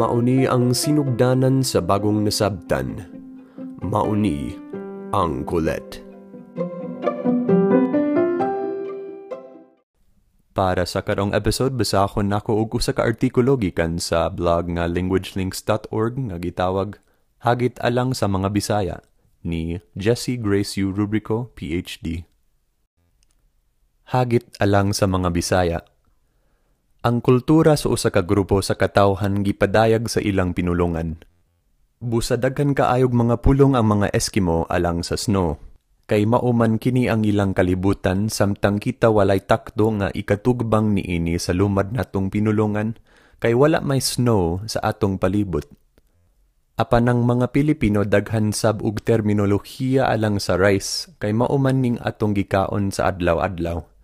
Mauni ang sinugdanan sa bagong nasabtan. Mauni ang kulet. Para sa karong episode, basahon nako og usa ka artikulo gikan sa blog nga languagelinks.org nga gitawag Hagit alang sa mga Bisaya ni Jessie Grace U. Rubrico, PhD. Hagit alang sa mga Bisaya ang kultura sa usa ka grupo sa katawhan gipadayag sa ilang pinulungan. Busadaghan kaayog mga pulong ang mga Eskimo alang sa snow. Kay mauman kini ang ilang kalibutan samtang kita walay takdo nga ikatugbang niini sa lumad natong pinulungan kay wala may snow sa atong palibot. Apan ang mga Pilipino daghan sab og terminolohiya alang sa rice kay mauman ning atong gikaon sa adlaw-adlaw.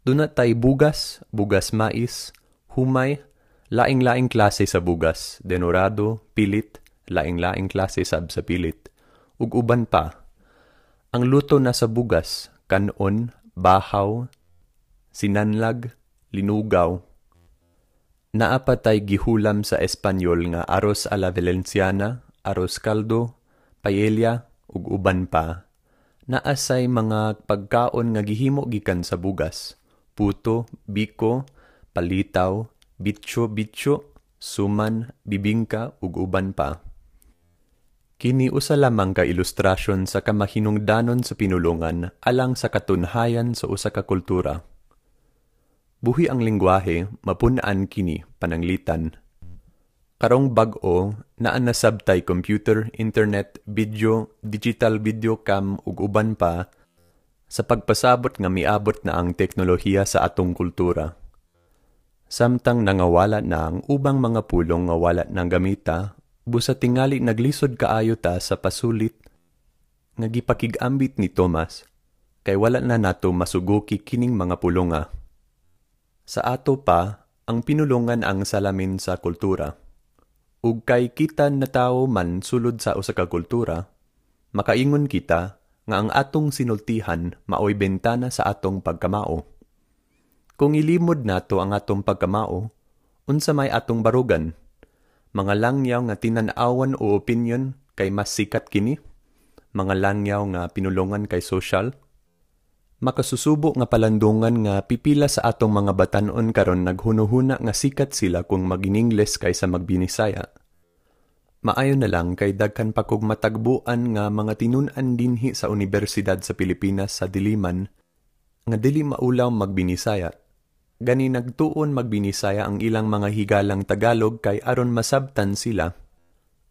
Duna tay bugas, bugas mais, humay, laing-laing klase sa bugas, denorado, pilit, laing-laing klase sab sa pilit, ug uban pa. Ang luto na sa bugas, kanon, bahaw, sinanlag, linugaw. Naapatay gihulam sa Espanyol nga aros a la Valenciana, aros caldo, paella, ug uban pa. Naasay mga pagkaon nga gihimo gikan sa bugas puto, biko, palitaw, bitso-bitso, suman, bibingka, ug uban pa. Kini usa lamang ka ilustrasyon sa kamahinungdanon sa pinulungan alang sa katunhayan sa usa ka kultura. Buhi ang lingwahe, mapunaan kini pananglitan. Karong bag-o, naan na sabtay computer, internet, video, digital video cam ug uban pa sa pagpasabot nga miabot na ang teknolohiya sa atong kultura. Samtang nangawala na ang ubang mga pulong nga wala ng gamita, busa tingali naglisod kaayo ta sa pasulit nga gipakigambit ni Thomas kay wala na nato masuguki kining mga pulonga. Sa ato pa, ang pinulungan ang salamin sa kultura. Ug kay kita na tao man sulod sa usa ka kultura, makaingon kita nga ang atong sinultihan maoy bentana sa atong pagkamao. Kung ilimod nato ang atong pagkamao, unsa may atong barugan? Mga langyaw nga tinan-awan o opinion kay mas sikat kini? Mga langyaw nga pinulungan kay social? Makasusubo nga palandungan nga pipila sa atong mga batanon karon naghunuhuna nga sikat sila kung mag-Ingles kaysa magbinisaya Maayo na lang kay daghan pa kog matagbuan nga mga tinun-an dinhi sa Universidad sa Pilipinas sa Diliman nga dili maulaw magbinisaya. Gani nagtuon magbinisaya ang ilang mga higalang Tagalog kay aron masabtan sila.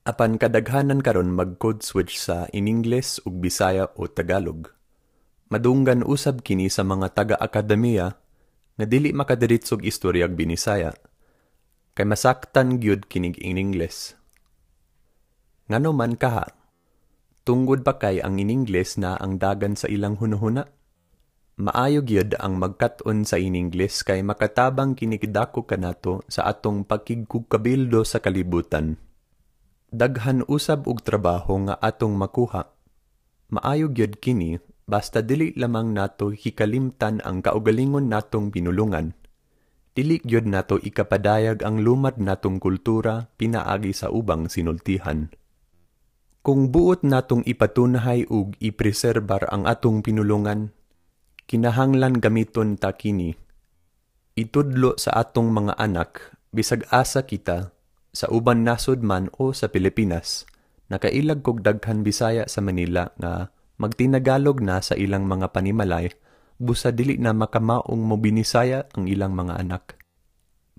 Apan kadaghanan karon mag-code switch sa in-Ingles ug Bisaya o Tagalog. Madunggan usab kini sa mga taga-akademiya nga dili makadiritsog istoryag binisaya. Kay masaktan gyud kinig in-Ingles Ngano man kaha? Tungod pa kay ang iningles na ang dagan sa ilang hunuhuna? Maayo gyud ang magkat-on sa iningles kay makatabang kinikidako kanato sa atong pakigkukabildo sa kalibutan. Daghan usab og trabaho nga atong makuha. Maayo gyud kini basta dili lamang nato hikalimtan ang kaugalingon natong binulungan. Dili gyud nato ikapadayag ang lumad natong kultura pinaagi sa ubang sinultihan. Kung buot natong ipatunhay ug ipreserbar ang atong pinulungan, kinahanglan gamiton ta kini. Itudlo sa atong mga anak, bisag asa kita, sa uban nasod man o sa Pilipinas, nakailag kog daghan Bisaya sa Manila nga magtinagalog na sa ilang mga panimalay, busa dili na makamaong mobinisaya ang ilang mga anak.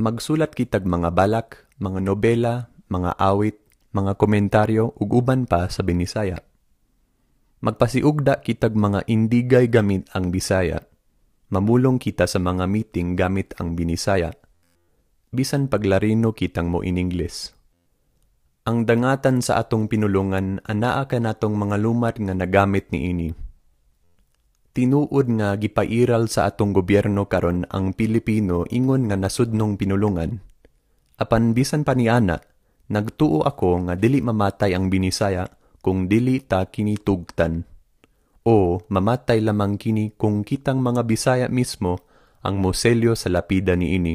Magsulat kitag mga balak, mga nobela, mga awit, mga komentaryo ug uban pa sa Binisaya. Magpasiugda kitag mga indigay gamit ang Bisaya. Mamulong kita sa mga meeting gamit ang Binisaya. Bisan paglarino kitang mo in Ingles. Ang dangatan sa atong pinulungan anaa ka natong mga lumat nga nagamit ni ini. Tinuod nga gipairal sa atong gobyerno karon ang Pilipino ingon nga nasudnong pinulungan. Apan bisan pa ni ana, Nagtuo ako nga dili mamatay ang binisaya kung dili ta kini tugtan. O mamatay lamang kini kung kitang mga Bisaya mismo ang moselyo sa lapida ni ini.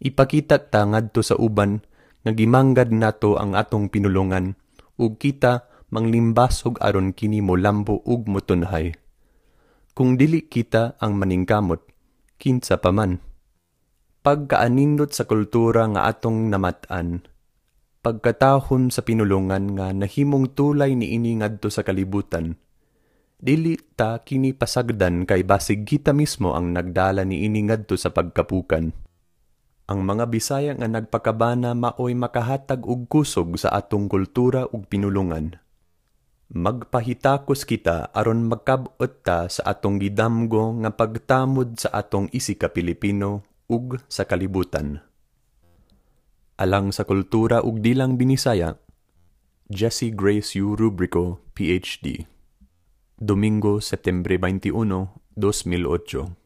Ipakita ta ngadto sa uban nga gimanggad nato ang atong pinulungan ug kita manglimbasog aron kini mo lambo ug mutunhay. Kung dili kita ang maningkamot, kinsa pa man. Pagkaanindot sa kultura nga atong namatan, pagkatahon sa pinulungan nga nahimong tulay ni ini ngadto sa kalibutan, dili ta kini pasagdan kay basig kita mismo ang nagdala ni ini ngadto sa pagkapukan. Ang mga Bisaya nga nagpakabana maoy makahatag og kusog sa atong kultura ug pinulungan. Magpahitakos kita aron magkabot ta sa atong gidamgo nga pagtamod sa atong isi ka Pilipino ug sa kalibutan. Alang sa kultura ug dilang binisaya, Jesse Grace U. Rubrico, PhD. Domingo, Septembre 21, 2008.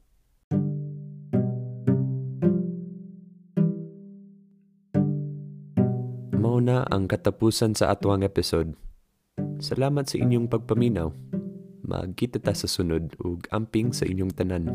Mao na ang katapusan sa atwang episode. Salamat sa inyong pagpaminaw. Magkita ta sa sunod ug amping sa inyong tanan.